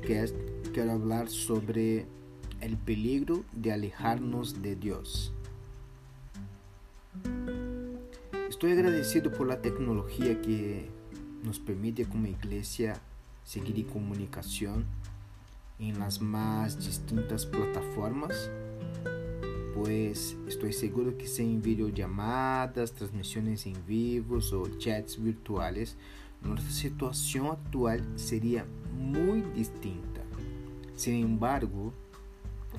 quiero hablar sobre el peligro de alejarnos de Dios. Estoy agradecido por la tecnología que nos permite como iglesia seguir en comunicación en las más distintas plataformas, pues estoy seguro que sin videollamadas, transmisiones en vivos o chats virtuales, nuestra situación actual sería muy distinta. Sin embargo,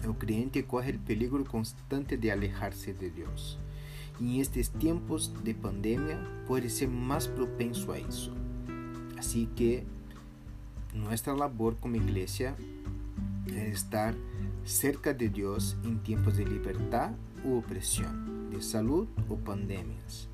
el creyente corre el peligro constante de alejarse de Dios. Y en estos tiempos de pandemia puede ser más propenso a eso. Así que nuestra labor como iglesia es estar cerca de Dios en tiempos de libertad u opresión, de salud o pandemias.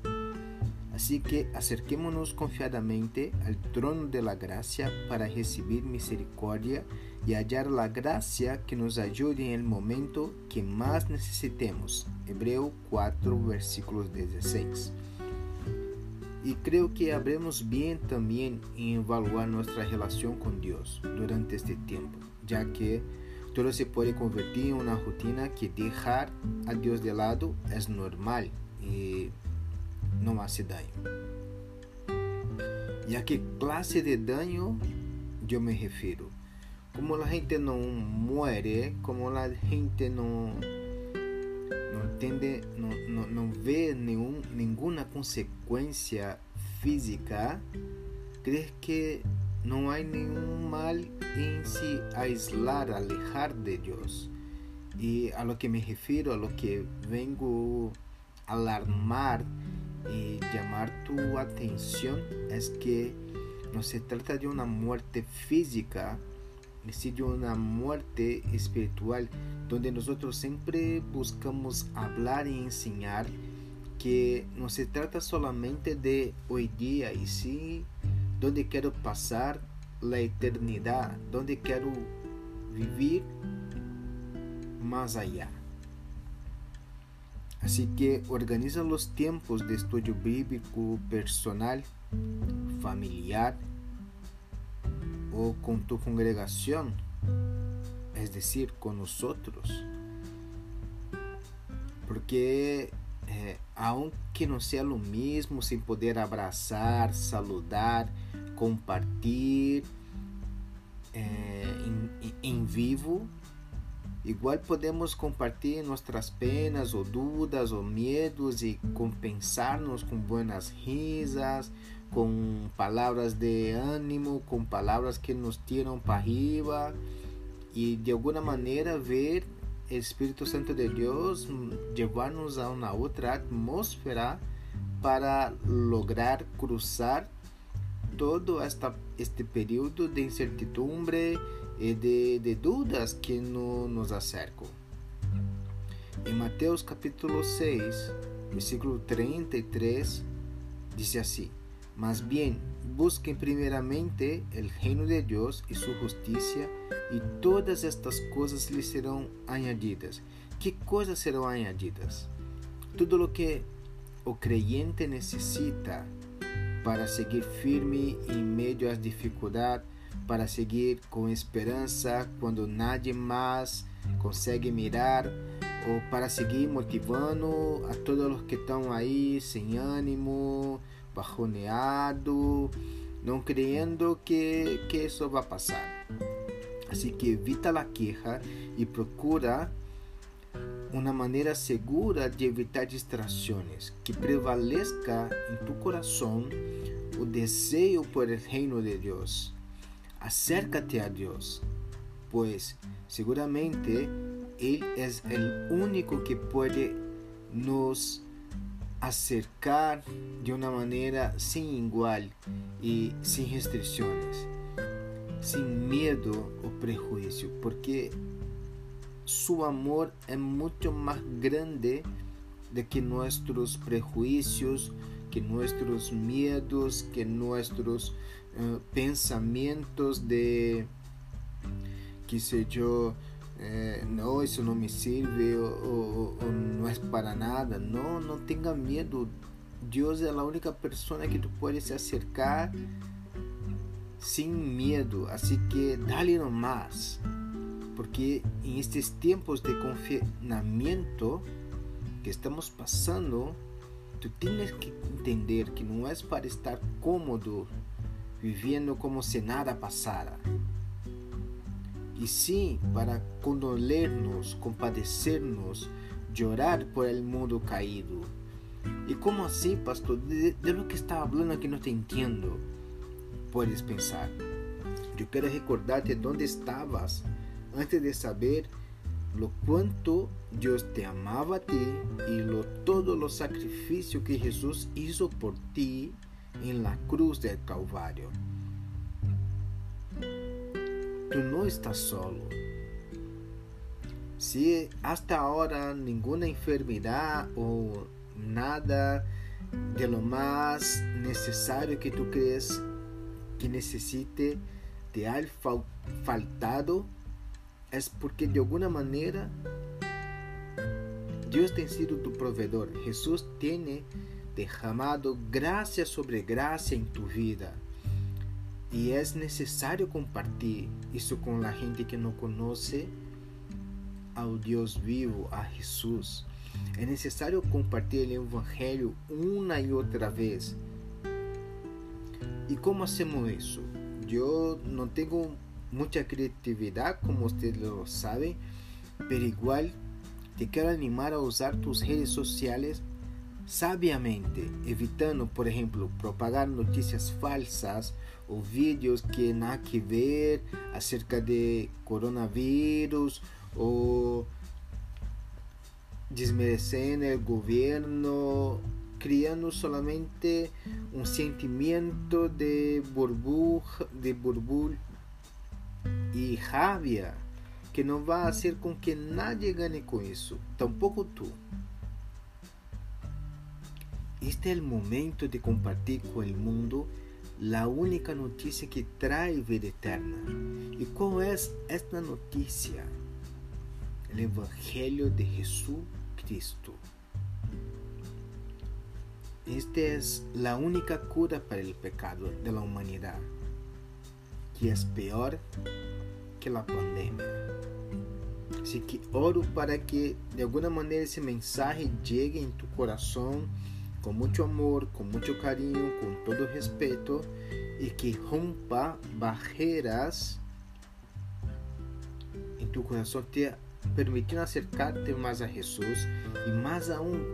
Así que acerquémonos confiadamente al trono de la gracia para recibir misericordia y hallar la gracia que nos ayude en el momento que más necesitemos. Hebreo 4, versículos 16. Y creo que habremos bien también en evaluar nuestra relación con Dios durante este tiempo, ya que todo se puede convertir en una rutina que dejar a Dios de lado es normal y no hace daño. ¿Y a qué clase de daño yo me refiero? Como la gente no muere, como la gente no, no entiende, no, no, no ve ningún, ninguna consecuencia física, ¿crees que no hay ningún mal en sí aislar, alejar de Dios? Y a lo que me refiero, a lo que vengo a alarmar y llamar tu atención es que no se trata de una muerte física, sino de una muerte espiritual, donde nosotros siempre buscamos hablar y enseñar que no se trata solamente de hoy día, y sí donde quiero pasar la eternidad, donde quiero vivir más allá. Así que organiza los tiempos de estudio bíblico personal, familiar o con tu congregación, es decir, con nosotros. Porque eh, aunque no sea lo mismo sin poder abrazar, saludar, compartir eh, en, en vivo, Igual podemos compartilhar nossas penas ou dúvidas ou medos e compensar-nos com boas risas, com palavras de ânimo, com palavras que nos tiram para arriba e de alguma maneira ver o Espírito Santo de Deus levar-nos a uma outra atmosfera para lograr cruzar todo esta, este período de incertidumbre e de, de dudas que no, nos acercam. Em Mateus capítulo 6, versículo 33, diz assim: Mas bem, busquem primeiramente o reino de Deus e sua justiça, e todas estas coisas lhes serão añadidas. Que coisas serão añadidas? Tudo o que o creyente necessita para seguir firme em meio às dificuldades para seguir com esperança quando nadie mais consegue mirar, ou para seguir motivando a todos os que estão aí sem ânimo, bajoneado, não creyendo que, que isso vai passar. Assim que evita a queja e procura uma maneira segura de evitar distrações, que prevaleça em tu coração o desejo por el reino de Deus acércate a Dios, pues seguramente Él es el único que puede nos acercar de una manera sin igual y sin restricciones, sin miedo o prejuicio, porque su amor es mucho más grande de que nuestros prejuicios, que nuestros miedos, que nuestros uh, pensamientos de, que sé yo, eh, no, eso no me sirve o, o, o, no es para nada. No, no tenga miedo. Dios es la única persona que tú puedes acercar sin miedo. Así que dale nomás. Porque en estos tiempos de confinamiento que estamos pasando, tú tienes que entender que no es para estar cómodo viviendo como si nada pasara. Y sí, para condolernos, compadecernos, llorar por el mundo caído. ¿Y cómo así, pastor? De, de lo que está hablando aquí no te entiendo. Puedes pensar. Yo quiero recordarte dónde estabas antes de saber lo cuánto Dios te amaba a ti y lo, todo los sacrificio que Jesús hizo por ti en la cruz del Calvario. Tú no estás solo. Si hasta ahora ninguna enfermedad o nada de lo más necesario que tú crees que necesite te ha faltado, es porque de alguna manera Dios ha sido tu proveedor. Jesús tiene derramado gracia sobre gracia en tu vida. Y es necesario compartir eso con la gente que no conoce ao Dios vivo, a Jesús. Es necesario compartir el Evangelio una y otra vez. ¿Y cómo hacemos eso? Yo no tengo mucha creatividad, como ustedes lo saben, pero igual te quiero animar a usar tus redes sociales sabiamente, evitando, por ejemplo, propagar noticias falsas o vídeos que nada que ver acerca de coronavirus o desmerecendo el gobierno, criando solamente un sentimiento de burbuja, de burbuja y rabia que no va a hacer con que nadie gane con eso, tampoco tú. Este es el momento de compartir con el mundo la única noticia que trae vida eterna. ¿Y cuál es esta noticia? El Evangelio de Jesucristo. Esta es la única cura para el pecado de la humanidad, que es peor que la pandemia. Así que oro para que de alguna manera ese mensaje llegue en tu corazón con mucho amor, con mucho cariño, con todo respeto y que rompa barreras en tu corazón, te permitindo acercarte más a Jesús y más aún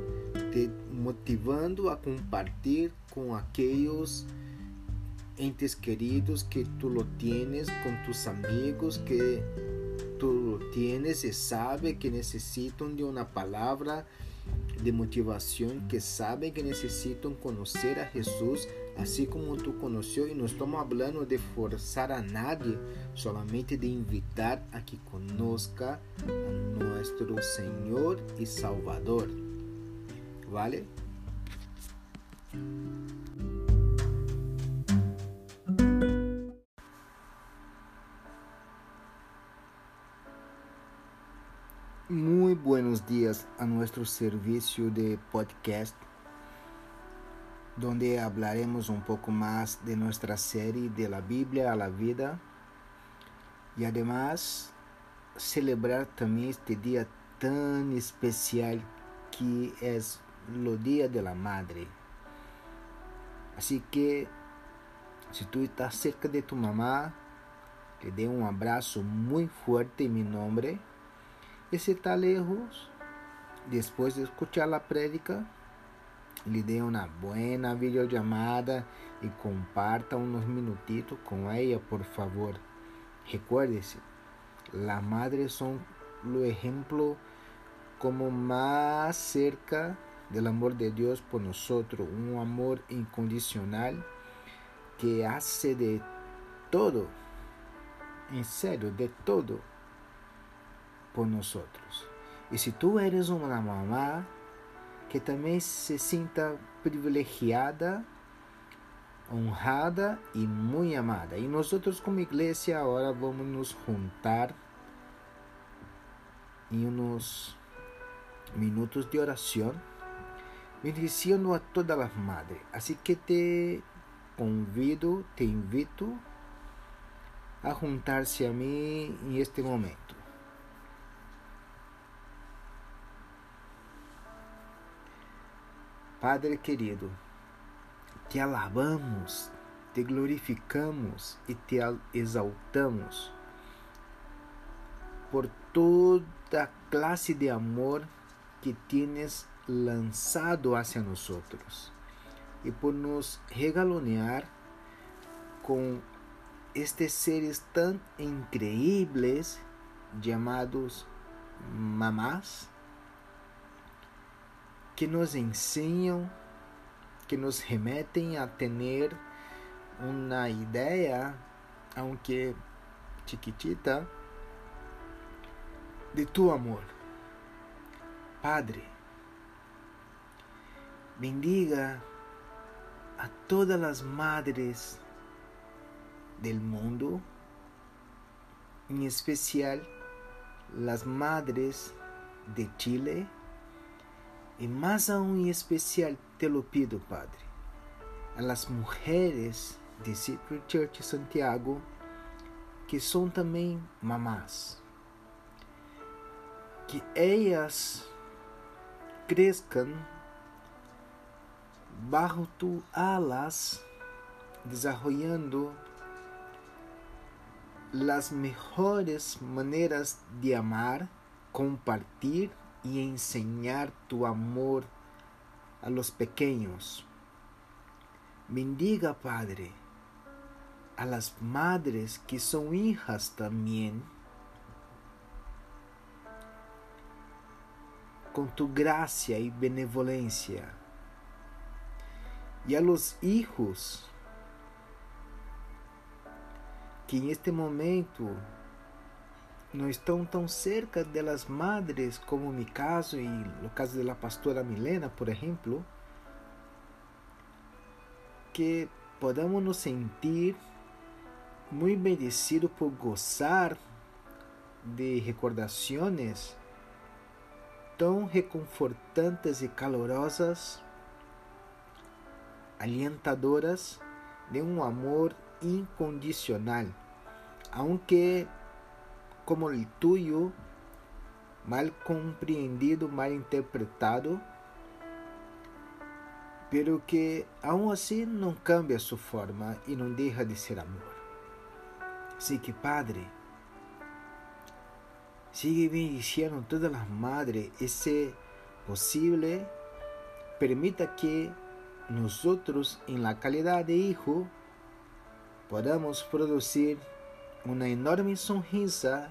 te motivando a compartir con aquellos entes queridos que tú lo tienes, con tus amigos que tú lo tienes y sabe que necesitan de una palabra de motivación, que saben que necesitan conocer a Jesús así como tú conoció y no estamos hablando de forzar a nadie, solamente de invitar a que conozca a nuestro Señor y Salvador. ¿Vale? Muy buenos días a nuestro servicio de podcast, donde hablaremos un poco más de nuestra serie de la Biblia a la vida y además celebrar también este día tan especial que es el Día de la Madre. Así que si tú estás cerca de tu mamá, le dé un abrazo muy fuerte en mi nombre si está lejos, después de escuchar la prédica, le dé una buena videollamada y comparta unos minutitos con ella, por favor. Recuérdese, las madres son lo ejemplo como más cerca del amor de Dios por nosotros, un amor incondicional que hace de todo, en serio, de todo por nosotros. Y si tú eres una mamá que también se sienta privilegiada, honrada y muy amada. Y nosotros como iglesia ahora vamos nos juntar en unos minutos de oración, bendiciendo a todas las madres. Así que te convido, te invito a juntar-se a mim em este momento. Padre querido, te alabamos, te glorificamos e te exaltamos por toda classe de amor que tienes lançado hacia nosotros e por nos regalonear com estes seres tão increíbles chamados mamás que nos ensinam, que nos remetem a ter uma ideia, aunque chiquitita, de tu amor. Padre, bendiga a todas as madres del mundo, en especial las madres de Chile, y más aún en especial te lo pido, Padre, a las mujeres de Secret Church Santiago, que son também mamás, que ellas cresçam bajo tu alas, desarrollando las mejores maneras de amar, compartir y enseñar tu amor a los pequeños. Bendiga, Padre, a las madres que son hijas también, con tu gracia y benevolencia, y a los hijos que em este momento não estão tão cerca das madres como mi caso e no caso da pastora Milena, por exemplo, que podamos nos sentir muito bendecidos por gozar de recordações tão reconfortantes e calorosas, alientadoras de um amor incondicional aunque como el tuyo, mal comprendido, mal interpretado, pero que aún así não cambia sua forma e não deixa de ser amor. Así que Padre, sigue bendiciendo todas as madres e se posible, permita que nosotros en la calidad de hijo podamos producir uma enorme sonrisa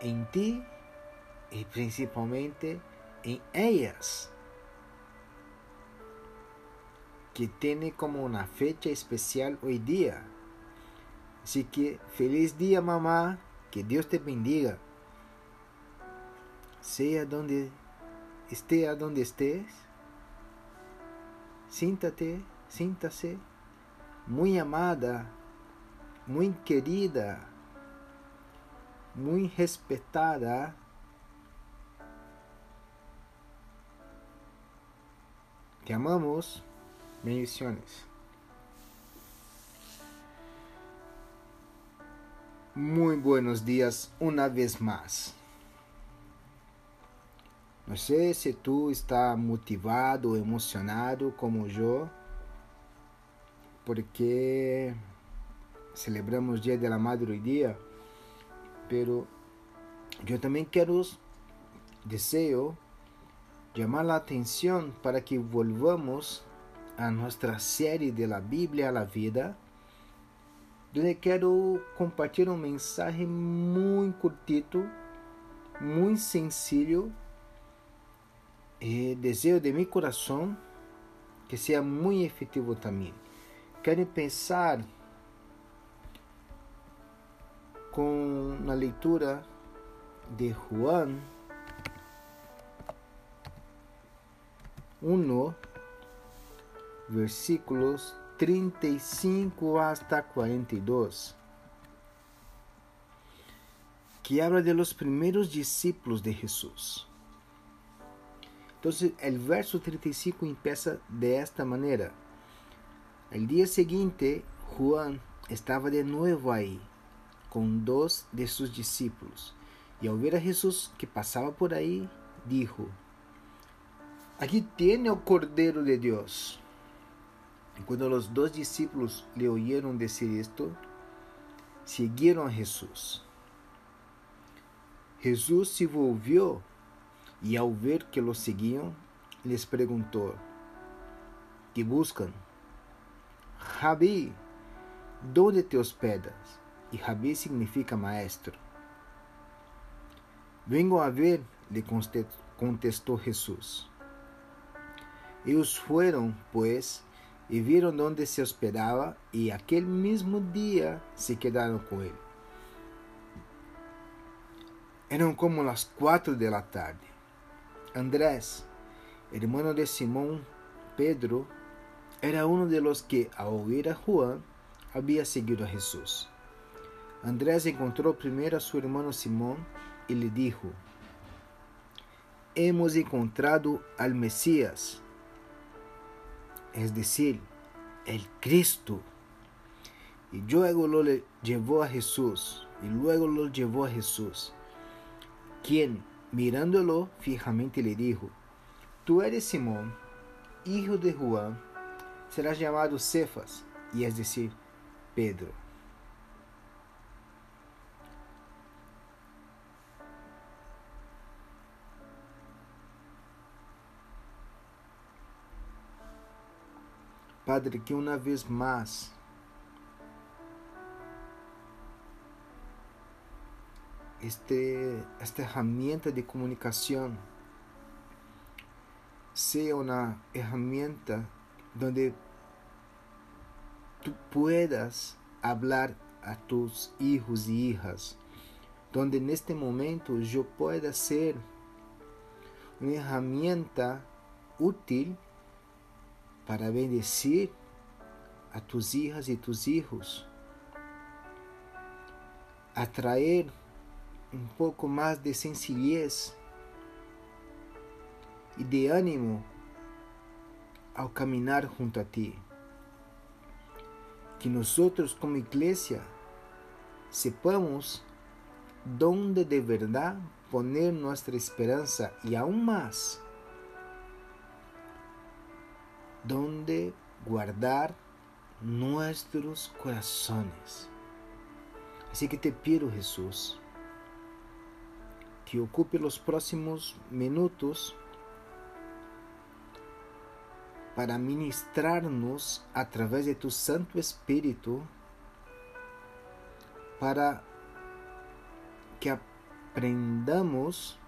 em ti e principalmente em elas, que tem como uma fecha especial hoje dia. Así que feliz dia, mamá, que Deus te bendiga. Seja donde esteja donde estés, síntate, síntase, muito amada muy querida, muy respetada. Te amamos. Bendiciones. Muy buenos días una vez más. Não sei se tu está motivado, emocionado como eu, porque celebramos o Dia da Madre hoje dia, pero eu também quero, desejo, chamar a atenção para que volvamos a nossa série de la Bíblia a la vida, onde quero compartilhar uma mensagem muito curtito, muito sencillo, e desejo de meu coração que seja muito efetivo também. Quero pensar com a leitura de Juan 1, versículos 35 hasta 42, que habla de los primeros discípulos de Jesús. Entonces, el verso 35 empieza de esta manera. El día siguiente, Juan estaba de nuevo ahí com dois de seus discípulos. E ao ver a Jesus que passava por aí, dijo: Aqui tem o Cordeiro de Deus. E quando os dois discípulos lhe ouviram dizer isto, seguiram a Jesus. Jesus se volviu e, ao ver que lo seguiam, lhes perguntou: Que buscam? Rabi, onde te hospedas? E Rabi significa maestro. Vengo a ver, lhe contestou Jesus. Eles foram, pois, e viram onde se hospedava, e aquele mesmo dia se quedaram com ele. Eram como as quatro da tarde. Andrés, hermano de Simón Pedro, era um de los que, ao ouvir a Juan, havia seguido a Jesus. Andrés encontrou primeiro a seu irmão Simão e lhe disse: Hemos encontrado al Mesías, es decir, el Cristo. Y luego lo llevó a Jesús, y luego lo llevó a Jesús, quien, mirándolo fijamente, le dijo, Tú eres Simón, hijo de Juan, serás llamado Cefas, y es decir, Pedro. Padre, que uma vez mais este, esta herramienta de comunicação seja uma herramienta donde tu puedas hablar a tus hijos y hijas, donde en este momento yo pueda ser una herramienta útil para bendecir a tus hijas y tus hijos, atraer un poco más de sencillez y de ánimo ao caminhar junto a ti. Que nosotros como iglesia sepamos donde de verdad poner nuestra esperanza y aún más donde guardar nuestros corazones. Así que te pido, Jesús, que ocupe los próximos minutos para ministrar-nos através de tu Santo Espírito, para que aprendamos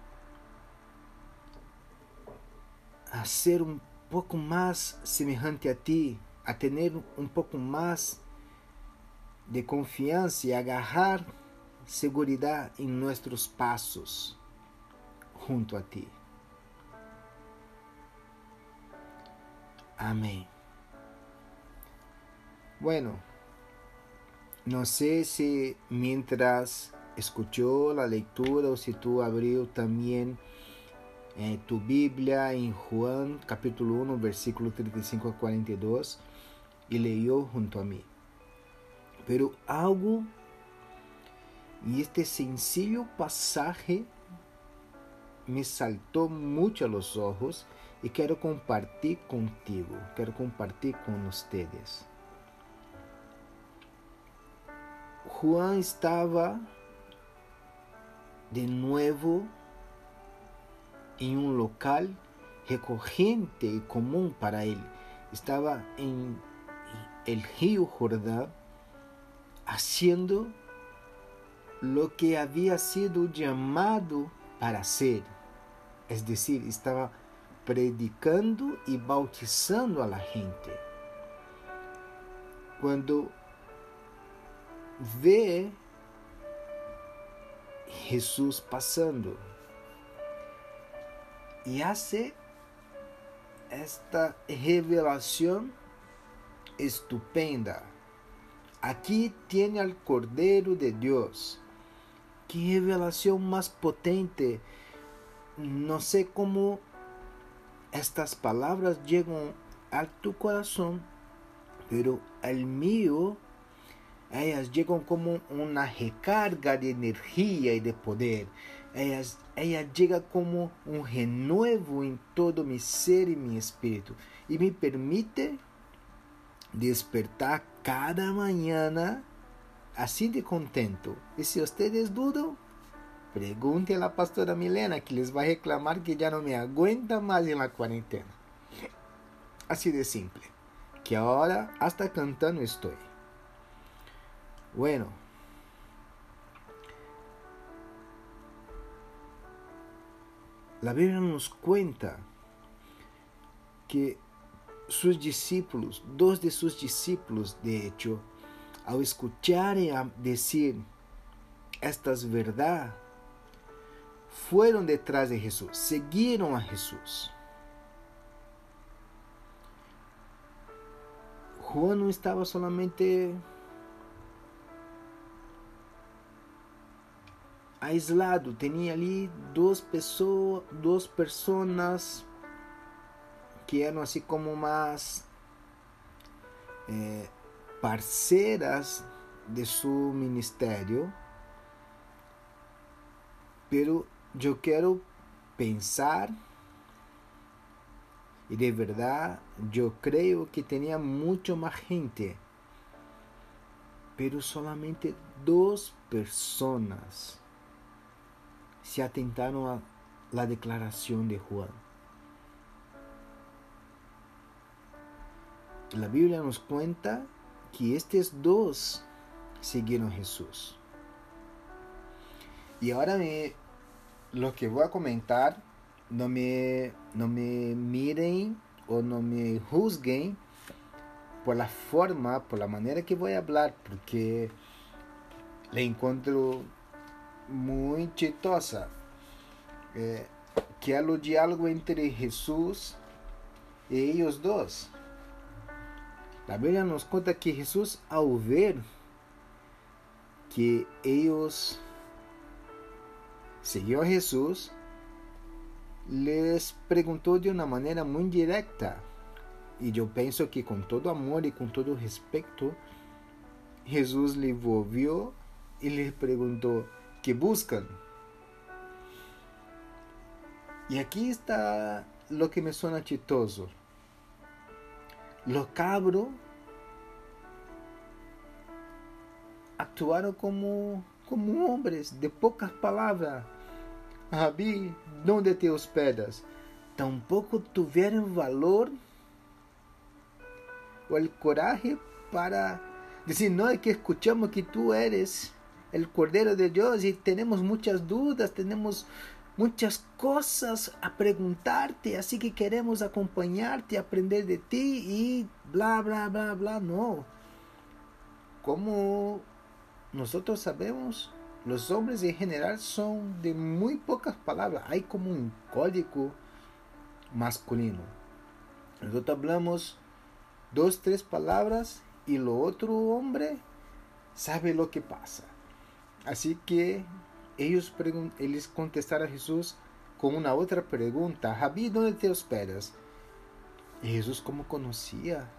a ser um pouco mais semelhante a ti, a ter um pouco mais de confiança e agarrar segurança em nossos passos junto a ti. Amén. Bueno, no sé si mientras escuchó la lectura o si tú abrió también tu Biblia en Juan capítulo 1, versículo 35 a 42 y leyó junto a mí. Pero algo y este sencillo pasaje me saltó mucho a los ojos e quero compartilhar contigo, quero compartilhar com vocês. Juan estava de novo em um local recorrente e comum para ele. Estava em el Jordão, haciendo lo que havia sido chamado para ser. Es decir, estava predicando e bautizando a la gente. Quando vê Jesus passando e hace esta revelação estupenda. Aqui tem al Cordeiro de Deus. Que revelação mais potente. Não sei como estas palabras llegan a tu corazón, pero el mío Ellas llegan como una recarga de energía y de poder. Ellas, ella llega como un renuevo en todo mi ser y mi espíritu. Y me permite despertar cada mañana así de contento. Y si ustedes dudan, pregunten a la pastora Milena que les va a reclamar que ya no me aguenta más en la cuarentena. Así de simple. Que ahora hasta cantando estoy. Bueno. La Biblia nos cuenta que sus discípulos, dos de sus discípulos, de hecho, al escuchar decir estas verdades, fueron detrás de Jesús, siguieron a Jesús. Juan no estaba solamente aislado, tinha ali duas pessoas, duas pessoas que eram assim como mais eh, parceiras de seu ministério, pero eu quero pensar e de verdade eu creio que tinha muito mais gente, pero solamente duas pessoas se atentaron a la declaración de Juan. La Biblia nos cuenta que estos dos siguieron a Jesús. Y ahora me, lo que voy a comentar, no me, no me miren o no me juzguen por la forma, por la manera que voy a hablar, porque le encuentro chistosa, eh, que é o diálogo entre Jesus e eles dois. A Bíblia nos conta que Jesus, ao ver que eles seguiam a Jesus, les perguntou de uma maneira muito direta. E eu penso que com todo amor e com todo respeito, Jesus lhe ouviu e lhe perguntou: que buscan. Y aquí está lo que me suena chistoso. Los cabros actuaron como, como hombres de pocas palabras. Rabi, ¿dónde te hospedas? Tampoco tuvieron valor o el coraje para decir, no, es que escuchamos que tú eres el Cordero de Dios y tenemos muchas dudas, tenemos muchas cosas a preguntarte, así que queremos acompañarte, aprender de ti y bla, bla, bla, bla. No. Como nosotros sabemos, los hombres en general son de muy pocas palabras. Hay como un código masculino. Nosotros hablamos dos, tres palabras y lo otro hombre sabe lo que pasa. Así que ellos, ellos contestaron a Jesús con una otra pregunta. Rabí, ¿dónde te hospedas? Y Jesús como conocía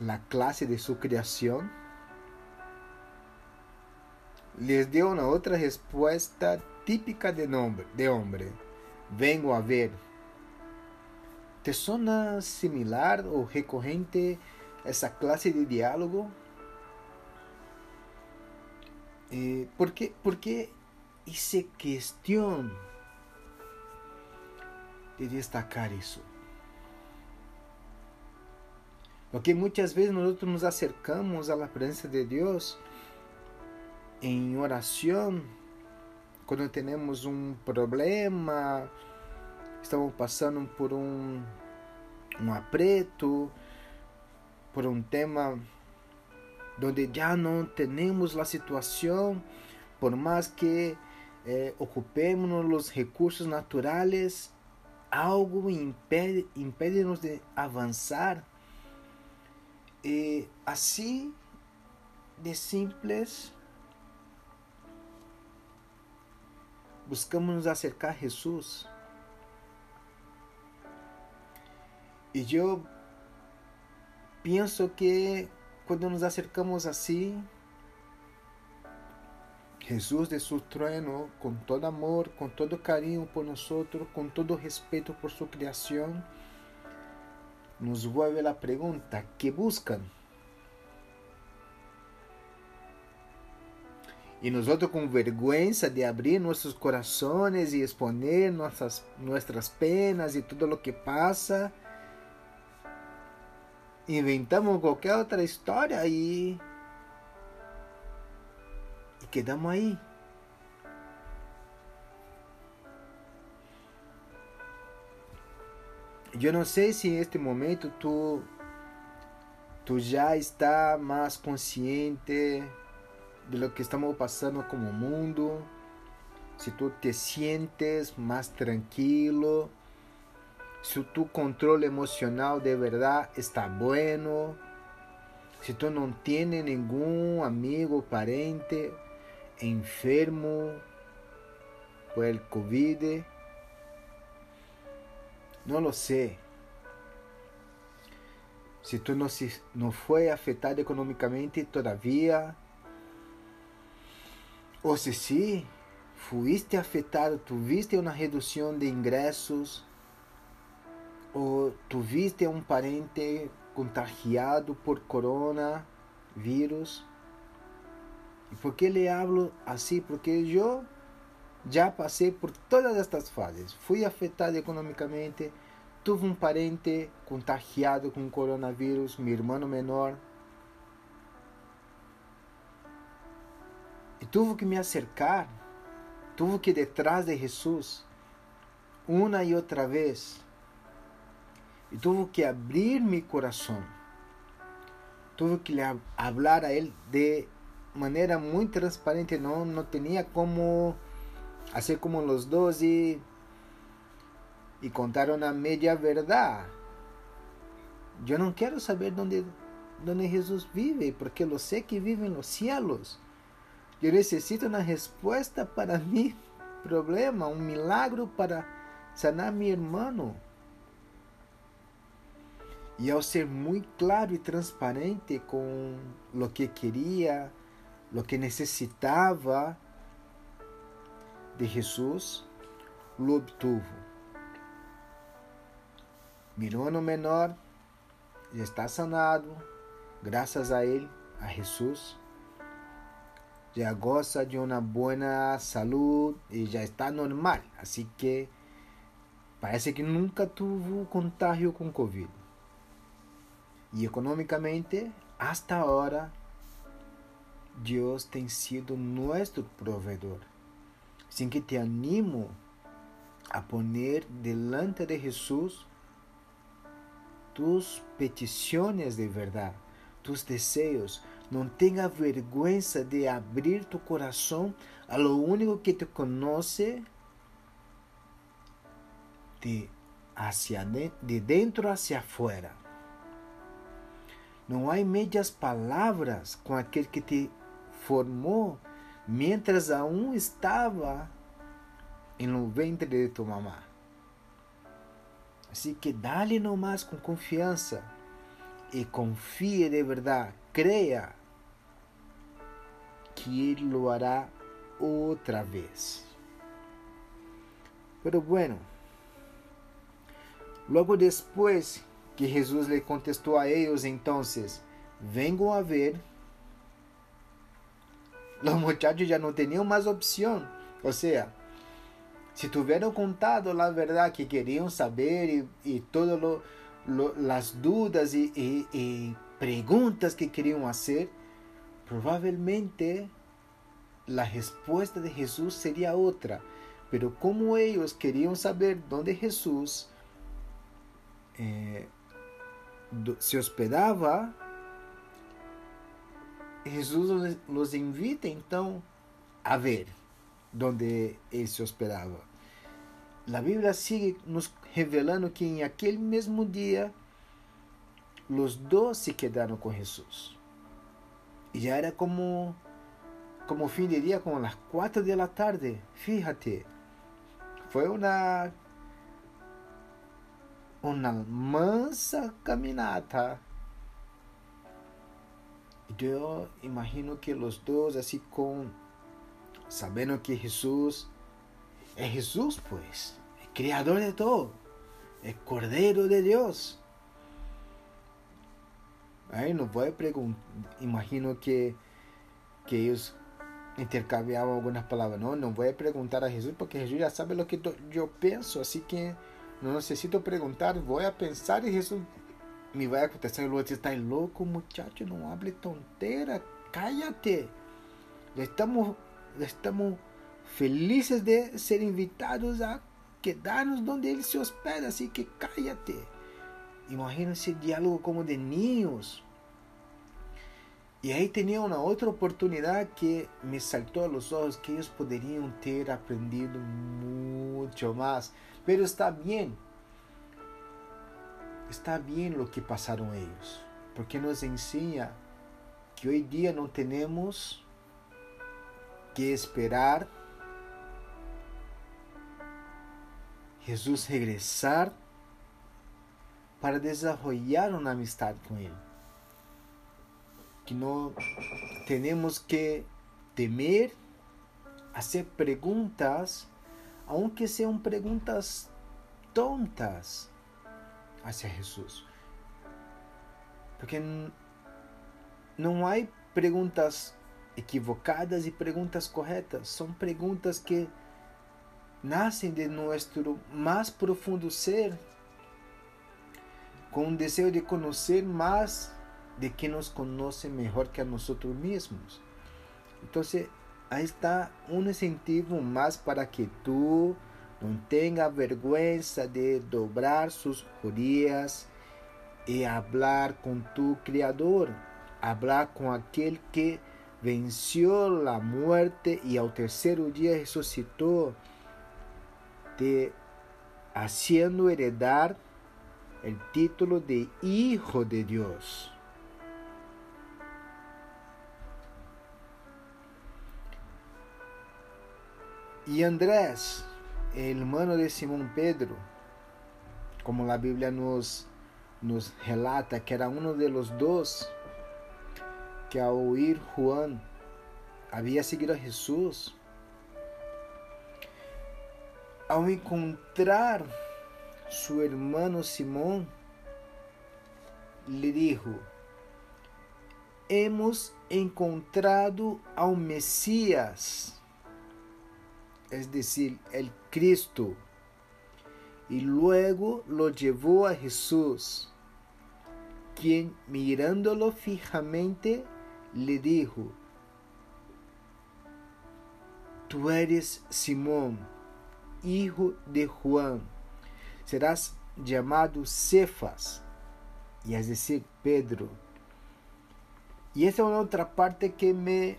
la clase de su creación, les dio una otra respuesta típica de, nombre, de hombre. Vengo a ver. ¿Te suena similar o recurrente essa classe de diálogo. Eh, porque, porque hice questão de destacar isso. Porque muitas vezes nós nos acercamos à presença de Deus em oração quando temos um problema, estamos passando por um, um apreto, por um tema onde já não temos a situação, por mais que eh, ocupemos os recursos naturais, algo impede, impede-nos de avançar. E assim de simples, buscamos nos acercar a Jesus. E eu penso que quando nos acercamos assim, Jesus de su trono, com todo amor, com todo carinho por nós, com todo respeito por sua criação, nos vuelve a pergunta: que buscam? E nós com vergonha de abrir nossos corações e exponer nossas, nossas penas e tudo o que passa, inventamos qualquer outra história e, e quedamos aí. Eu não sei se neste momento tu, tu já está mais consciente de lo que estamos passando como mundo, se tu te sientes mais tranquilo, se tu controle emocional de verdade está bueno, se tu não tienes nenhum amigo, parente enfermo por el COVID, não lo sei. Se tu não, se, não foi afetado economicamente todavia, ou se sim, fuiste afetado, tuviste uma redução de ingressos, ou tuviste um parente contagiado por coronavírus. E por que lhe hablo assim? Porque eu já passei por todas estas fases. Fui afetado economicamente, tive um parente contagiado com coronavírus, meu irmão menor, E tive que me acercar, tive que ir detrás de Jesus, uma e outra vez. E tive que abrir meu coração. Tive que falar a Ele de maneira muito transparente. Não, não tinha como fazer como os doze e contar uma meia verdade. Eu não quero saber onde, onde Jesus vive, porque eu sei que vive nos céus. Eu necessito uma resposta para meu problema, um milagre para sanar meu irmão. E ao ser muito claro e transparente com o que queria, o que necessitava de Jesus, lo obtuvo. Meu irmão menor já está sanado, graças a ele, a Jesus ya goza de una buena salud y ya está normal. Así que parece que nunca tuvo contagio con COVID. Y económicamente, hasta ahora, Dios tem sido nuestro proveedor. Así que te animo a poner delante de Jesús tus peticiones de verdad, tus deseos, não tenha vergonha de abrir tu coração a lo único que te conhece de, hacia de, de dentro hacia afuera. Não há médias palavras com aquele que te formou mientras aún estava no ventre de tu mamá. Assim que dá-lhe nomás com confiança e confie de verdade, creia que Él lo hará otra vez. Pero bueno, logo después que Jesús le contestó a ellos entonces, vengo a ver, los muchachos ya no tenían más opción. O sea, si tuvieron contado la verdad que querían saber y, y todas lo, lo, las dudas y, que querían hacer, probablemente la respuesta de Jesús sería otra. Pero como ellos querían saber dónde Jesús eh, se hospedaba, Jesús los invita então a ver dónde ele se hospedava. A Bíblia sigue nos revelando que em aquele mesmo dia os dois se quedaram com Jesus. Y ya era como, como fin de día, como las 4 de la tarde. Fíjate, fue una, una mansa caminata Yo imagino que los dos, así con, sabiendo que Jesús es Jesús, pues, el creador de todo, el Cordero de Dios. Ahí no voy a preguntar, imagino que, que ellos intercambiaban algunas palabras. No, no voy a preguntar a Jesús porque Jesús ya sabe lo que yo pienso, así que no necesito preguntar, voy a pensar y Jesús me va a contestar. Luego, está loco, muchacho, no hable tontera, cállate. Estamos, estamos felices de ser invitados a quedarnos donde Él se hospeda, así que cállate. Imagínense diálogo como de niños. Y ahí tenía una otra oportunidad que me saltó a los ojos, que ellos podrían ter aprendido mucho más. Pero está bien. Está bien lo que pasaron ellos. Porque nos enseña que hoy día no tenemos que esperar Jesús regresar para desarrollar una amistad con Él. Que no tenemos que temer hacer preguntas, aunque sean preguntas tontas hacia Jesús. Porque não há perguntas equivocadas e perguntas corretas. São perguntas que nascem de nosso mais profundo ser com o desejo de conhecer mais de quem nos conhece melhor que a nós mesmos. Então, aí está um incentivo mais para que tu não tenha vergonha de dobrar suas rodillas e falar com tu Criador, falar com aquele que venceu a morte e ao terceiro dia ressuscitou, te haciendo heredar el título de Hijo de Dios. Y Andrés, el hermano de Simón Pedro, como la Biblia nos, nos relata que era uno de los dos que al oír Juan había seguido a Jesús, ao encontrar su hermano Simón, le dijo, hemos encontrado ao Mesías, es decir, el Cristo, y luego lo llevó a Jesús, quien mirándolo fijamente le dijo, tú eres Simón, hijo de Juan serás llamado Cefas, y es decir, Pedro. Y esa es una otra parte que me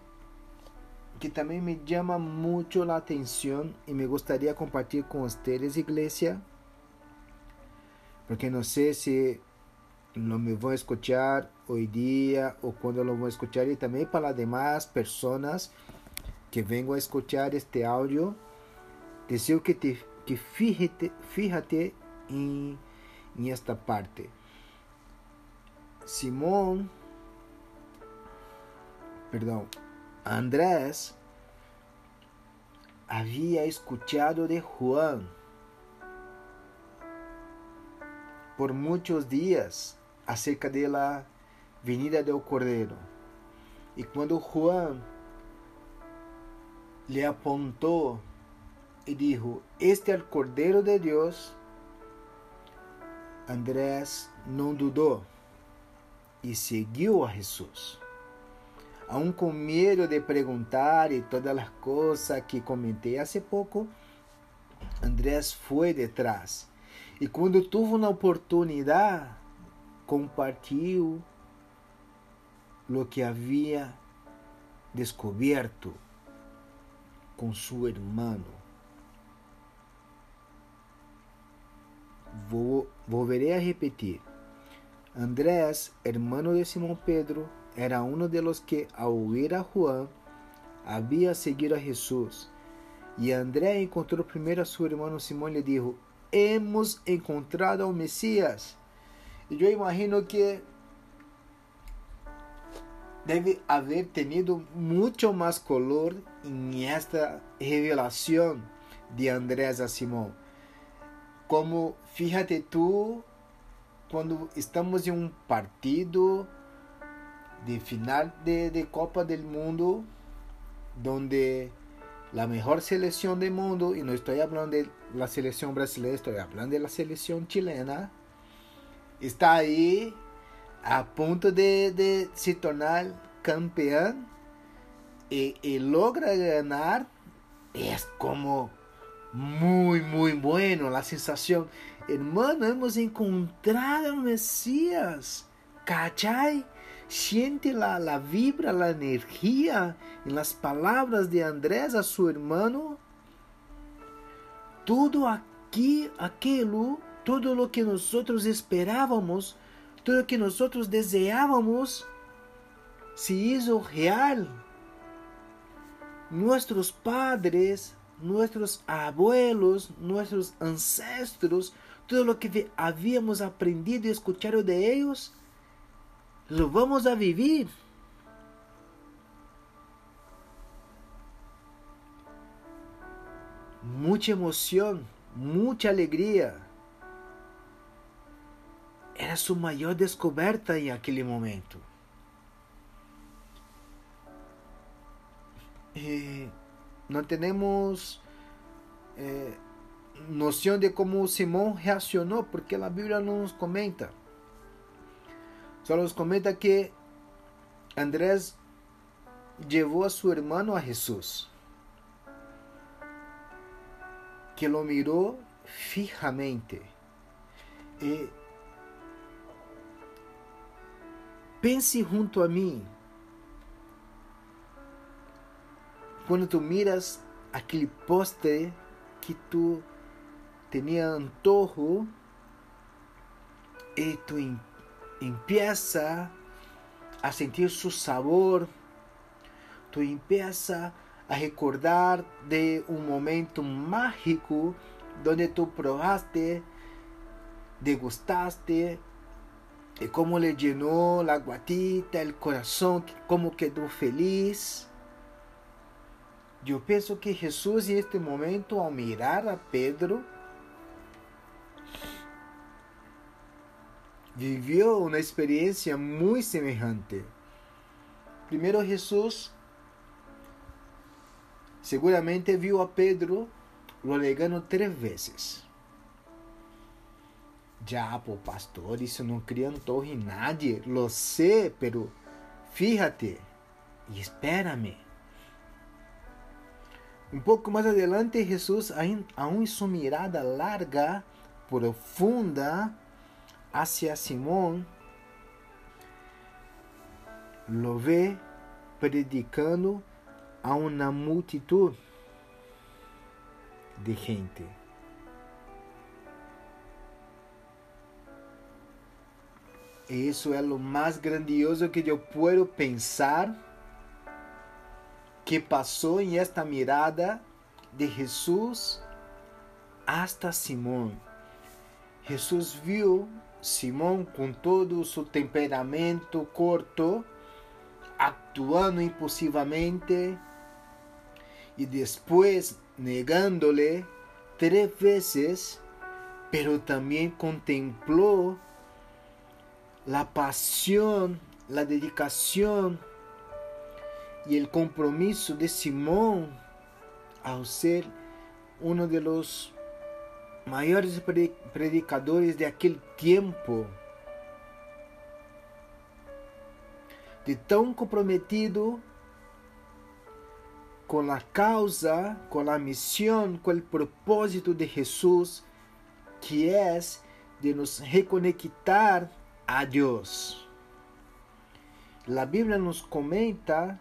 que también me llama mucho la atención y me gustaría compartir con ustedes, iglesia, porque no sé si lo me voy a escuchar hoy día o cuando lo voy a escuchar y también para las demás personas que vengo a escuchar este audio, deseo que te que fíjate, fíjate em esta parte. Simón, perdão, Andrés havia escuchado de Juan por muitos dias acerca de la venida del Cordeiro. E quando Juan lhe apontou e dijo, este é o Cordeiro de Deus, Andrés não dudou e seguiu a Jesus. Aún com medo de perguntar e todas as coisas que comentei há pouco, Andrés foi detrás. E quando teve uma oportunidade, compartilhou o que havia descoberto com seu irmão. volveré a repetir. Andrés, hermano de Simón Pedro, era uno de los que al oír a Juan había seguido a Jesús. Y Andrés encontró primero a su hermano Simón y le dijo, hemos encontrado al Mesías. Y yo imagino que debe haber tenido mucho más color en esta revelación de Andrés a Simón. Como fíjate tú, cuando estamos en un partido de final de, de Copa del Mundo, donde la mejor selección del mundo, y no estoy hablando de la selección brasileña, estoy hablando de la selección chilena, está ahí a punto de, de se tornar campeón y, y, logra ganar, es como muy, muy bueno la sensación. Hermano, hemos encontrado al Mesías. ¿Cachai? Siente la, la vibra, la energía en las palabras de Andrés a su hermano. Todo aquí, aquello, todo lo que nosotros esperábamos, todo lo que nosotros deseábamos, se hizo real. Nuestros padres, nuestros abuelos, nuestros ancestros, todo lo que habíamos aprendido y escuchado de ellos, lo vamos a vivir. Mucha emoción, mucha alegría. Era su mayor descoberta en aquel momento. Eh, no tenemos eh, noción de cómo Simón reaccionó, porque la Biblia no nos comenta. Solo nos comenta que Andrés llevó a su hermano a Jesús, que lo miró fijamente. E pense junto a mim, quando tu miras aquele postre que tu tinha antojo e tu empieza a sentir su sabor, tu empieza a recordar de un momento mágico donde tú probaste, degustaste, y cómo le llenó la guatita, el corazón, cómo quedó feliz. Yo pienso que Jesús en este momento, al mirar a Pedro, vivió una experiencia muy semejante. Primero Jesús seguramente vio a Pedro lo negando tres veces. Ya, por pastor, eso no cría antojo en nadie, lo sé, pero fíjate y espérame. Un poco más adelante Jesús, aún en su mirada larga, profunda, hacia Simón, lo ve predicando a una multitud de gente. Eso es lo más grandioso que yo puedo pensar que pasó en esta mirada de Jesús hasta Simón. Jesús vio Simão, com todo seu temperamento corto, actuando impulsivamente e depois negando-lhe três vezes, pero também contemplou a paixão, a dedicação e o compromisso de Simão ao ser um de los mayores predicadores de aquel tiempo, de tão comprometido com a causa, com a missão, com o propósito de Jesus, que é de nos reconectar a Deus. A Bíblia nos comenta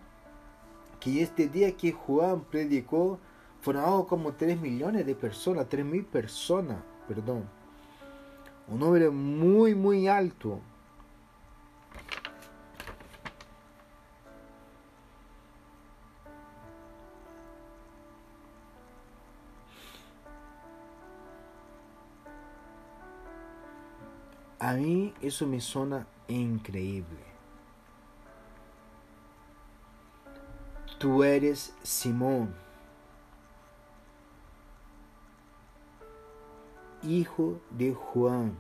que este dia que Juan predicou fueron como 3 millones de personas, 3 mil personas, perdón. Un número muy, muy alto. A mí eso me suena increíble. tu eres Simón, hijo de Juan.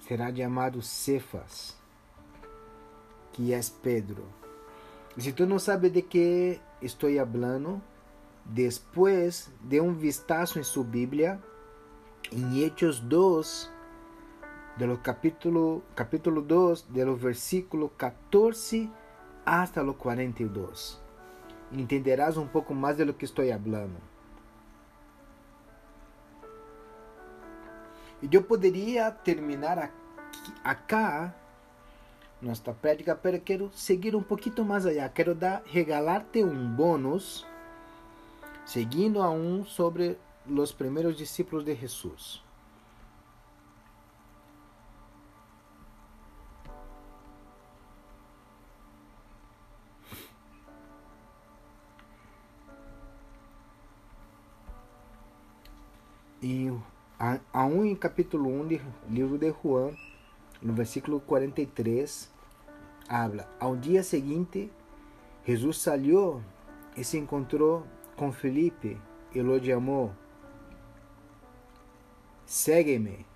Será llamado Cefas, que é Pedro. E se tu não sabes de que estou falando, depois de um vistazo em sua Bíblia, em Hechos 2, do capítulo, capítulo 2, do versículo 14 hasta o 42. Entenderás um pouco mais de lo que estou falando. E eu poderia terminar aqui, acá nossa prática, mas quero seguir um pouquinho mais allá. Quero dar, regalarte um bônus, seguindo a um sobre os primeiros discípulos de Jesus. E aún em capítulo 1 do livro de Juan, no versículo 43, habla: Ao dia seguinte, Jesus saiu e se encontrou com Felipe e lo chamou: Segue-me.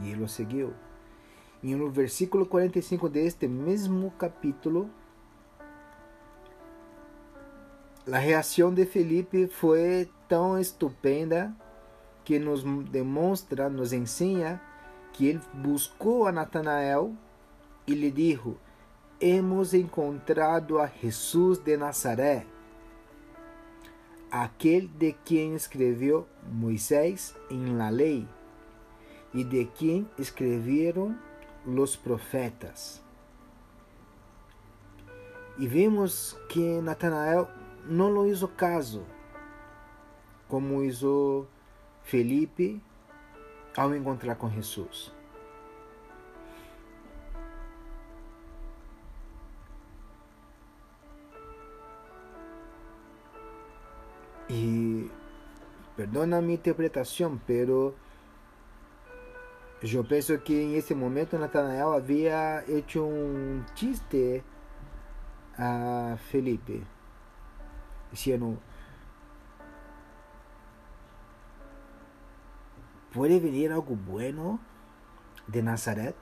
E ele o seguiu. E no versículo 45 deste mesmo capítulo, a reação de Felipe foi tão estupenda que nos demonstra, nos ensina que ele buscou a Natanael e lhe disse: Hemos encontrado a Jesus de Nazaré, aquele de quem escreveu Moisés em la lei e de quem escreveram os profetas. E vemos que Natanael não lo hizo caso, como hizo Felipe ao encontrar com Jesus. E perdona minha interpretação, pero eu penso que em esse momento Natanael havia hecho um chiste a Felipe diciendo, ¿puede venir algo bueno de Nazaret?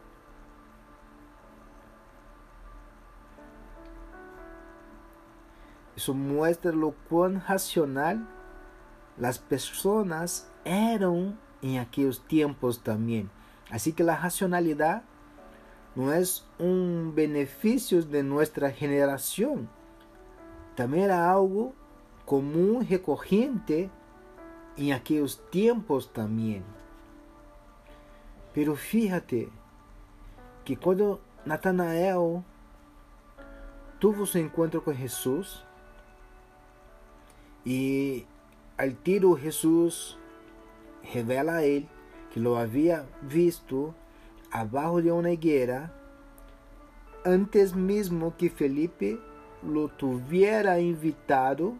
Eso muestra lo cuán racional las personas eran en aquellos tiempos también. Así que la racionalidad no es un beneficio de nuestra generación, también era algo comum, recorrente em aqueles tempos também. Pero fíjate que quando Natanael tuvo seu encontro com Jesus e al tiro Jesus revela a ele que lo havia visto abaixo de uma higuera antes mesmo que Felipe lo tuviera invitado,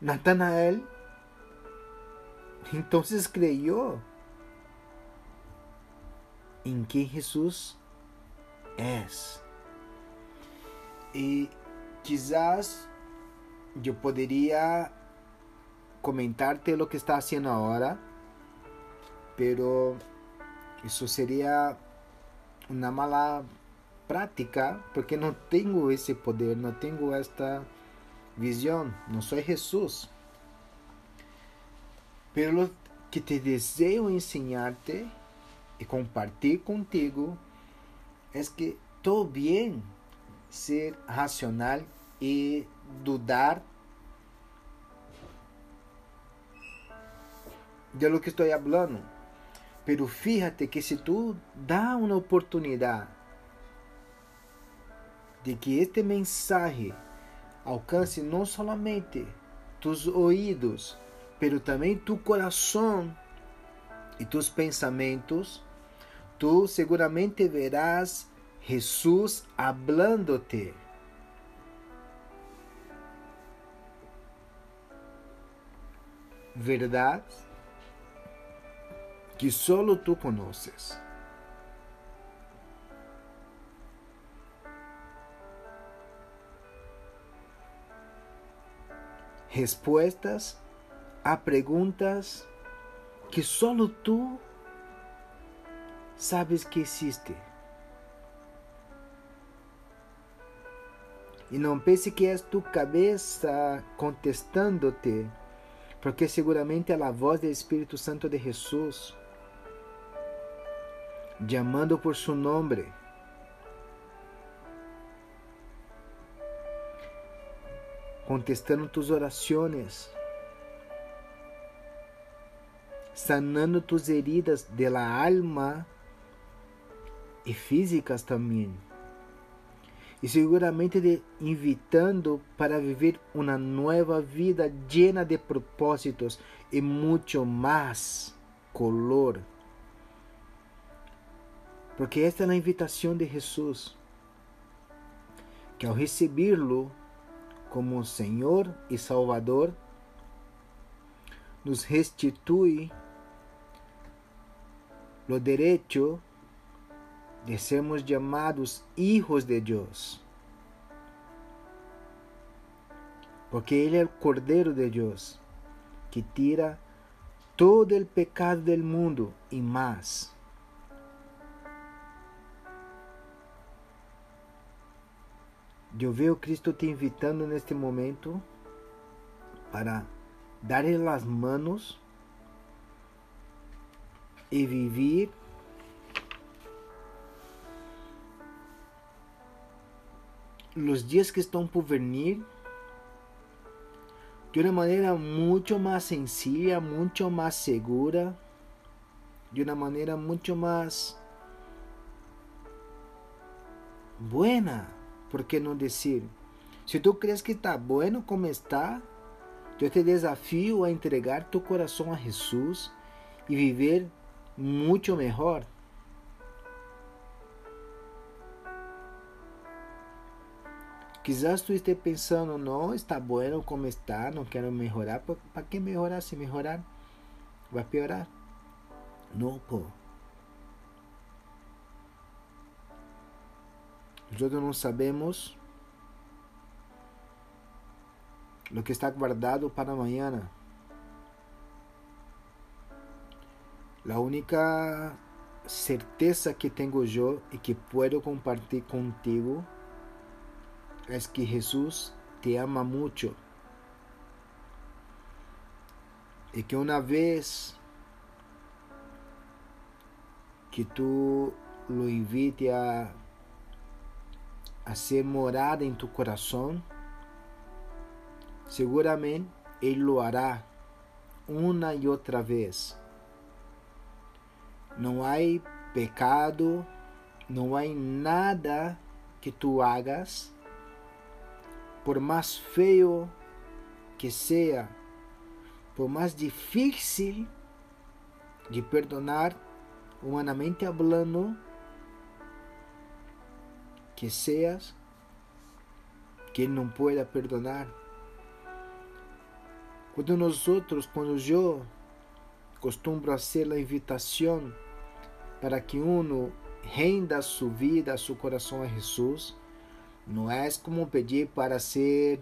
Natanael entonces creyó en quem Jesus es. E quizás eu poderia comentarte o que está haciendo agora, pero isso seria uma mala prática porque não tenho esse poder, não tenho esta visão, não sou Jesus. Pelo que te desejo ensinar-te e compartilhar contigo é que estou bem ser racional e dudar de lo que estou falando. Pero fíjate que se tu dá uma oportunidade de que este mensaje alcance não somente tus ouvidos, pero também tu coração e tus pensamentos, tu seguramente verás Jesus hablándote. Verdade que solo tú conoces. Respuestas a preguntas que solo tú sabes que existe. E não pense que és tu cabeça contestando-te, porque seguramente é a voz do Espírito Santo de Jesus, chamando por seu nome. Contestando tus orações, sanando tus heridas de la alma e físicas também e seguramente de invitando para viver uma nova vida llena de propósitos e muito mais color. Porque esta é a invitação de Jesus, que ao recebê-lo como Senhor e Salvador, nos restitui o direito de sermos llamados hijos de Deus. Porque Ele é o Cordeiro de Deus, que tira todo o pecado do mundo e mais. Eu vejo Cristo te invitando neste momento para dar-lhe as manos e viver los días que estão por venir de uma maneira muito mais sencilla, muito mais segura, de uma maneira muito mais buena, por que não dizer? Se tu crees que está bueno como está, eu te desafio a entregar tu coração a Jesus e viver muito melhor. Quizás tú estés pensando, no, está bueno como está, no quiero mejorar. ¿Para qué mejorar? Si mejorar va a piorar. No, po. Nosotros no sabemos lo que está guardado para mañana. La única certeza que tengo yo y que puedo compartir contigo es que Jesús te ama mucho y que una vez que tú lo invites a, a ser morada en tu corazón, seguramente Él lo hará una y otra vez. No hay pecado, no hay nada que tú hagas por mais feio que seja, por mais difícil de perdonar, humanamente hablando, que seas, que Ele não pueda perdonar. Quando nós outros, quando eu costumo fazer a invitação para que uno renda sua vida, seu coração a Jesus, não é como pedir para ser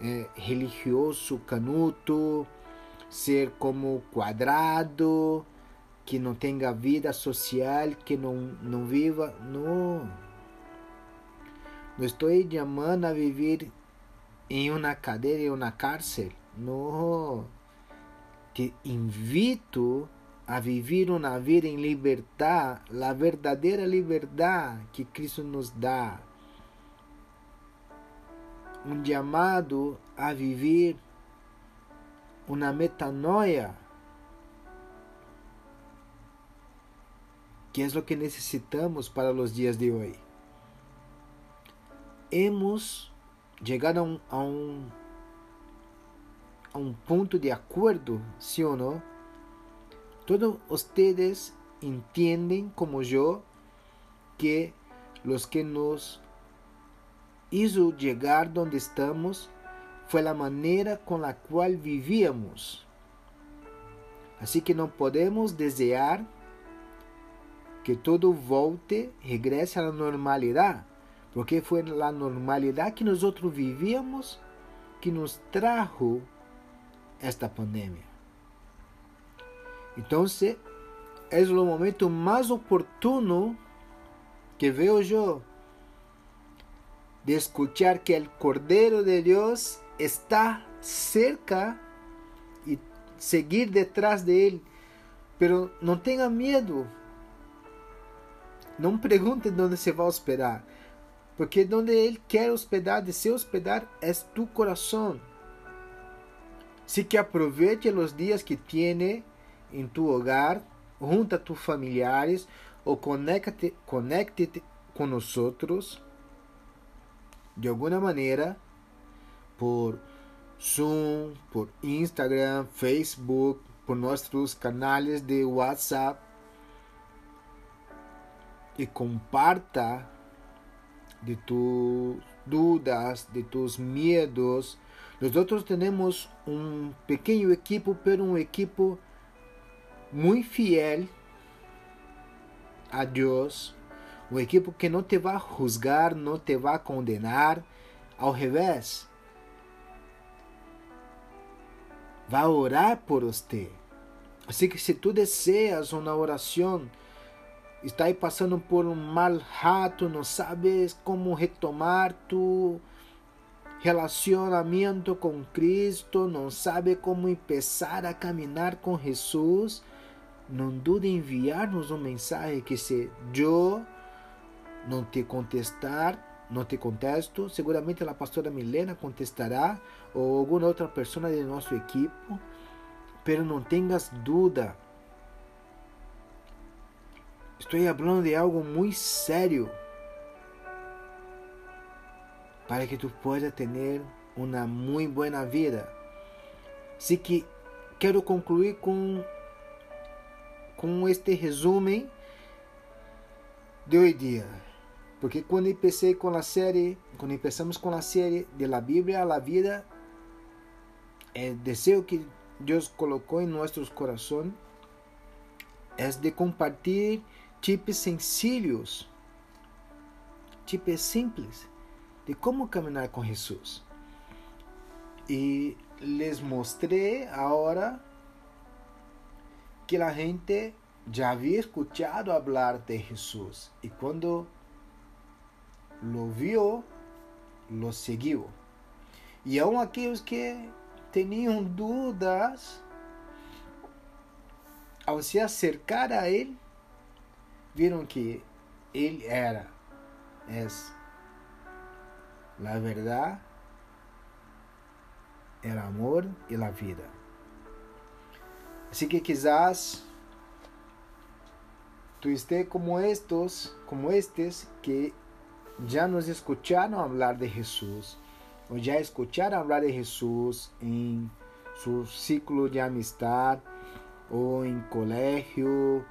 eh, religioso, canuto, ser como quadrado, que não tenha vida social, que não, não viva. Não. Não estou chamando a viver em uma cadeira, em uma cárcel. Não. Te invito a viver uma vida em liberdade, a verdadeira liberdade que Cristo nos dá um chamado a viver uma metanoia, que é o que necessitamos para os dias de hoje. Hemos chegado a um, a um, a um ponto de acordo, sim ou não? Todos vocês entendem, como eu, que os que nos hizo llegar donde estamos fue la manera con la cual vivíamos. Assim que não podemos desejar que tudo volte, regresse à normalidade, porque foi a normalidade que nós outros vivíamos que nos trajo esta pandemia. Então, é o momento mais oportuno que vejo de escuchar que el Cordero de Dios está cerca y seguir detrás de Él. Pero no tenga miedo. Não pergunte onde se vai hospedar. Porque onde Ele quer hospedar, de se hospedar, é tu coração. Así que aproveite os dias que tiene em tu hogar, junto a tus familiares, ou conecte, conecte com nós de alguma maneira por Zoom, por Instagram, Facebook, por nossos canais de WhatsApp e comparta de tus dudas, de tus medos. Nós temos um pequeno equipo, pero um equipo muito fiel a Deus, um equipo que não te vai juzgar, não te vai condenar, ao revés, vai orar por você. Assim que se tu deseas uma oração, está aí passando por um mal rato, não sabes como retomar tu relacionamento com Cristo, não sabe como começar a caminhar com Jesus, não dude em enviar-nos um mensagem que se eu não te contestar, não te contesto, seguramente a pastora Milena contestará ou alguma outra pessoa de nosso equipo, pero não tenhas dúvida. Estou falando de algo muito sério para que tu puedas ter uma muito boa vida. Así que quero concluir com com este resumo de hoje dia. Porque quando comecei com a série, quando começamos com a série de la Bíblia a la vida, o desejo que Deus colocou em nossos corações é de compartilhar tipos sencillos, tipos simples de como caminhar com Jesus. E les mostrei agora que a gente já havia escuchado falar de Jesus e quando lo viu, lo seguiu. E aún aqueles que tinham dúvidas, ao se acercar a ele, viram que ele era, é a verdade, el amor e a vida. Así que quizás tú estés como estos, como estes que ya nos escucharon hablar de Jesús o ya escucharon hablar de Jesús en su ciclo de amistad o en colegio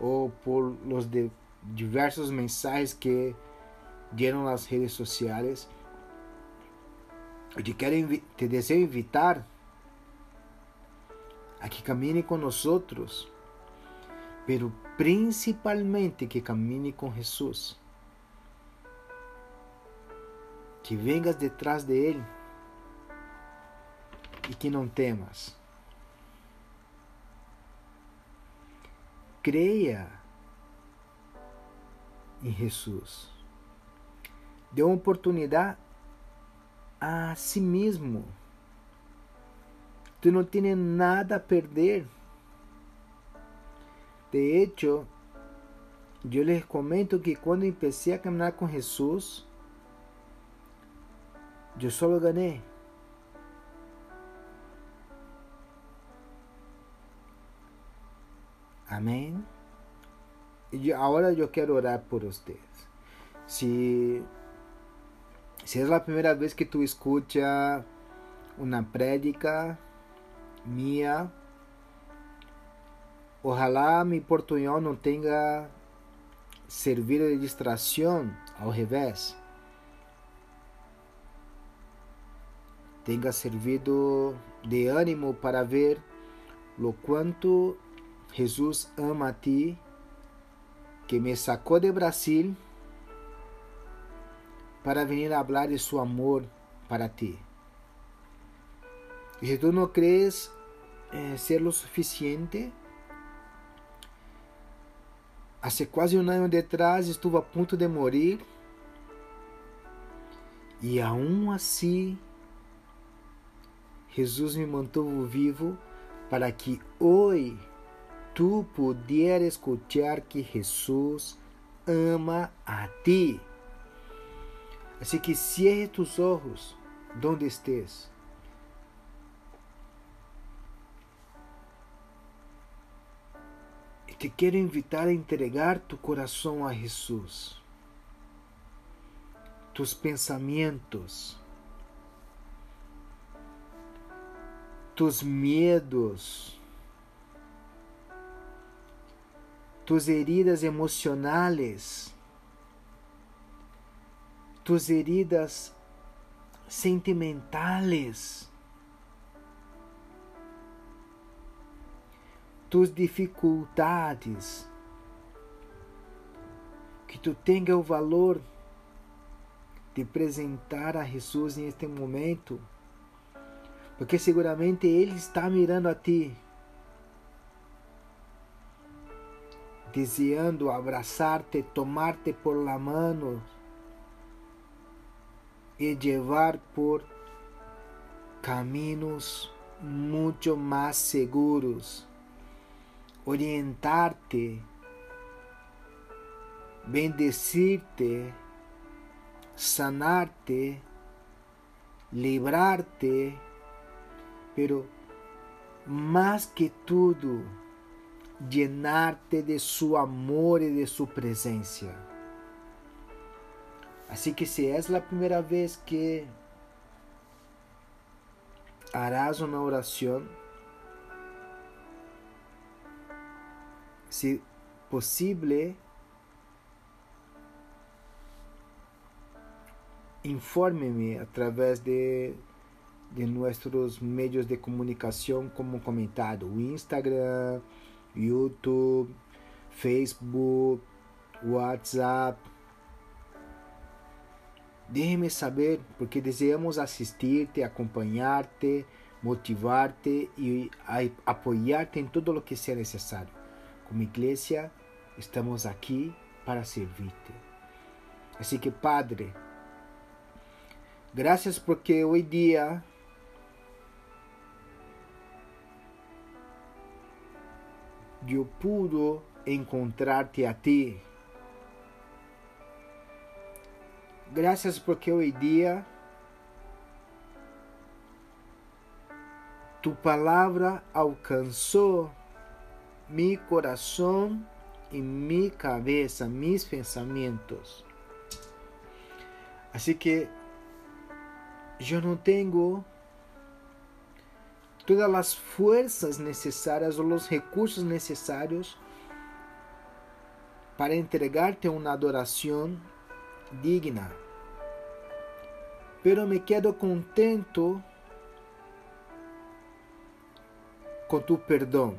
o por los de diversos mensajes que dieron las redes sociales. Te, quero, te deseo invitar a que camine com nós outros, pero principalmente que camine com Jesus. Que vengas detrás de Ele e que não temas. Creia em Jesus. Dê uma oportunidade a si mesmo Tú no tienes nada a perder. De hecho, yo les comento que cuando empecé a caminar con Jesús, yo solo gané. Amén. Y ahora yo quiero orar por ustedes. Si, si es la primera vez que tú escuchas una prédica, minha. Ojalá mi portunhol não tenha servido de distração, ao revés. Tenha servido de ânimo para ver lo quanto Jesus ama a ti, que me sacou de Brasil para venir a falar de su amor para ti. E se tu não crees eh, ser lo suficiente, há quase um ano detrás estuve a ponto de morrer e aún assim Jesus me mantuvo vivo para que hoje tu pudieras escuchar que Jesus ama a ti. Assim que cierre tus ojos donde estés. E te quero invitar a entregar tu coração a Jesus. Tus pensamentos, tus medos, tus heridas emocionales, tus heridas sentimentales, tus dificuldades, que tu tenha o valor de apresentar a Jesus neste momento porque seguramente Ele está mirando a ti, desejando abraçar-te, tomar-te por la mano e levar por caminhos muito mais seguros, orientar-te, bendecir-te, sanar-te, livrar-te pero más que tudo, llenarte de su amor y de su presencia. Así que si es la primera vez que harás una oración, si posible, infórmeme a través de de nossos meios de comunicação, como comentado, Instagram, YouTube, Facebook, WhatsApp. Déjeme saber, porque desejamos assistir-te, acompanhar-te, motivar-te e apoiar-te em tudo o que seja necessário. Como igreja, estamos aqui para servir-te. Assim que, Padre, graças porque hoje dia eu pude encontrar-te a ti. Graças porque hoje dia tu palavra alcançou meu coração e minha cabeça, mis pensamentos. Assim que eu não tenho todas as forças necessárias ou os recursos necessários para entregarte uma adoração digna. Pero me quedo contento com tu perdão.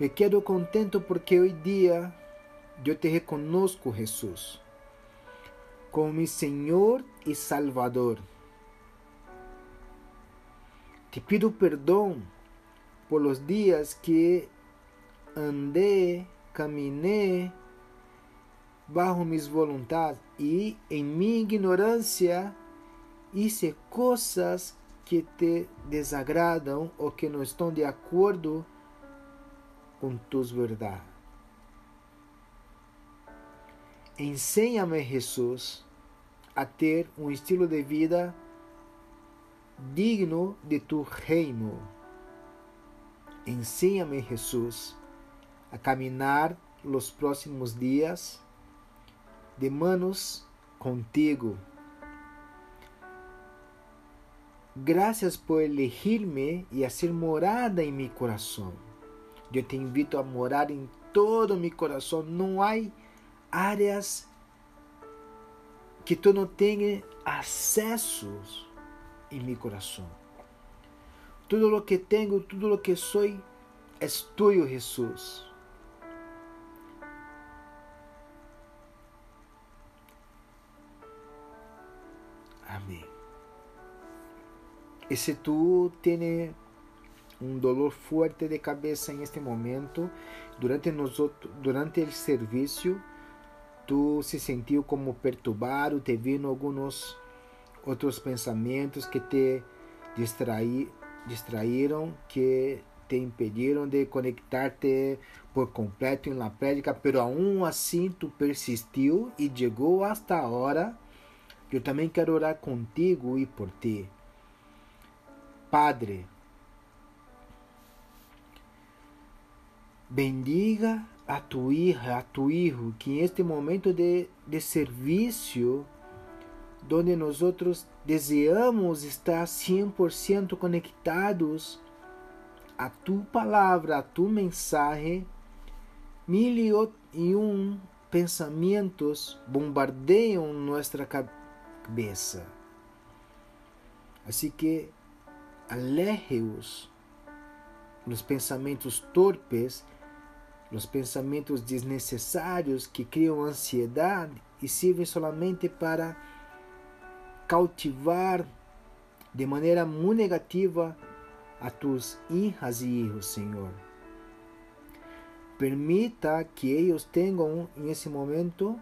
Me quedo contento porque hoje dia eu te reconozco, Jesus, como meu Senhor e Salvador. Te pido perdão por os dias que andei, caminhei bajo mis voluntades e em minha ignorância hice coisas que te desagradam ou que não estão de acordo com tus verdades. Ensina-me, Jesus, a ter um estilo de vida digno de tu reino. Ensina-me, Jesus, a caminhar los próximos dias de manos contigo. Graças por elegir-me e ser morada em meu coração. Eu te invito a morar em todo meu coração. Não há áreas que tu não tenha acessos em meu coração. Tudo lo que tenho, tudo lo que sou, é tuyo, Jesus. Amém. E se tu tens um dolor forte de cabeça em este momento, durante, nosotros, durante o serviço, tu se sentiu como perturbado, te alguns outros pensamentos que te distraí, distraíram, que te impediram de conectar-te por completo em prédica, pero aún assim tu persistiu e chegou hasta a hora. Eu também quero orar contigo e por ti. Padre, bendiga a tu hija, a tu hijo, que en este momento de, de servicio, donde nosotros deseamos estar 100% conectados a tu palavra, a tu mensaje, mil e um pensamentos bombardeiam nossa cabeça. Assim que aleje-os os pensamentos torpes os pensamentos desnecessários que criam ansiedade e servem somente para cautivar de maneira muito negativa a tus hijas e hijos, Senhor. Permita que eles tenham, nesse momento,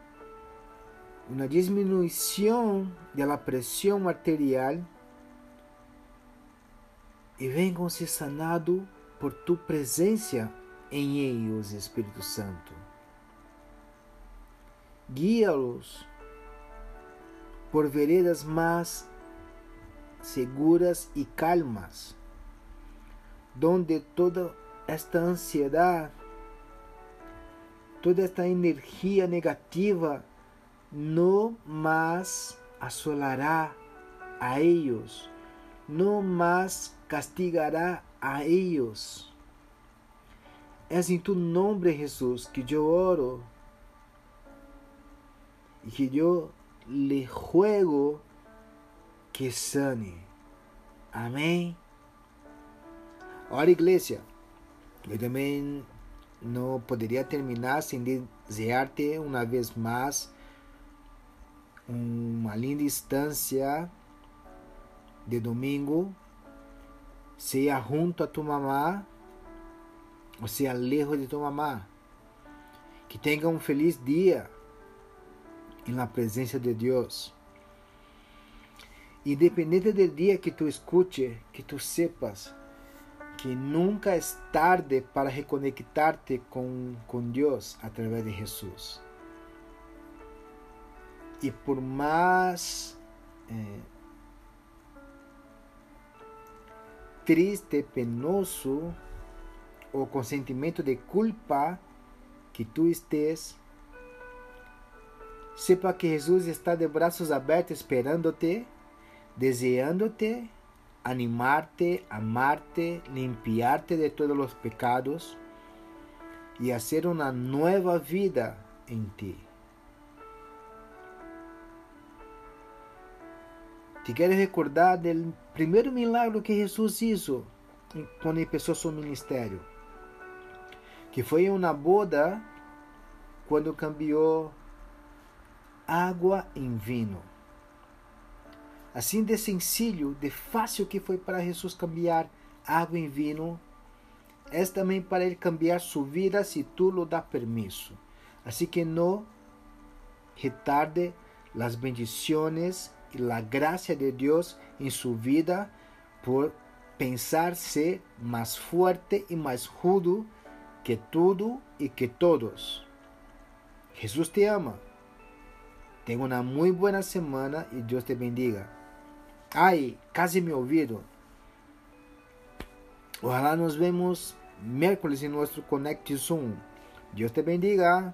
uma diminuição da pressão arterial e venham ser sanados por tu presença em ellos, Espírito Santo. Guía-los por veredas más seguras e calmas, donde toda esta ansiedade, toda esta energia negativa não mais assolará a ellos, não mais castigará a ellos. Es en tu nombre, Jesús, que yo oro y que yo le juego que sane. Amém. Ora, igreja, eu também não poderia terminar sem desejar-te uma vez mais uma linda instância de domingo, seja junto a tu mamá o sea lejos de tu mamá. Que tenga um feliz dia em la presença de Deus. Independente do dia que tu escute, que tu sepas que nunca é tarde para reconectar-te com, com Deus através de Jesus. E por mais eh, triste, penoso o com sentimento de culpa que tu estés, sepa que Jesus está de braços abertos esperando-te, desejando-te, animar-te, amar-te, limpiar-te de todos os pecados e fazer uma nova vida em ti. Te quero recordar do primeiro milagre que Jesus hizo quando começou seu ministério que foi uma boda quando cambiou água em vinho. Assim de sencillo, de fácil que foi para Jesus cambiar água em vinho, é também para ele cambiar sua vida se tu lo dá permisso. Assim que não retarde as bendições e a graça de Deus em sua vida por pensar ser mais forte e mais rudo que tudo e que todos. Jesus te ama. Tenha uma muito boa semana e Deus te bendiga. Ai, casi me ouvido. Ojalá nos vemos miércoles em nosso Connect Zoom. Deus te bendiga.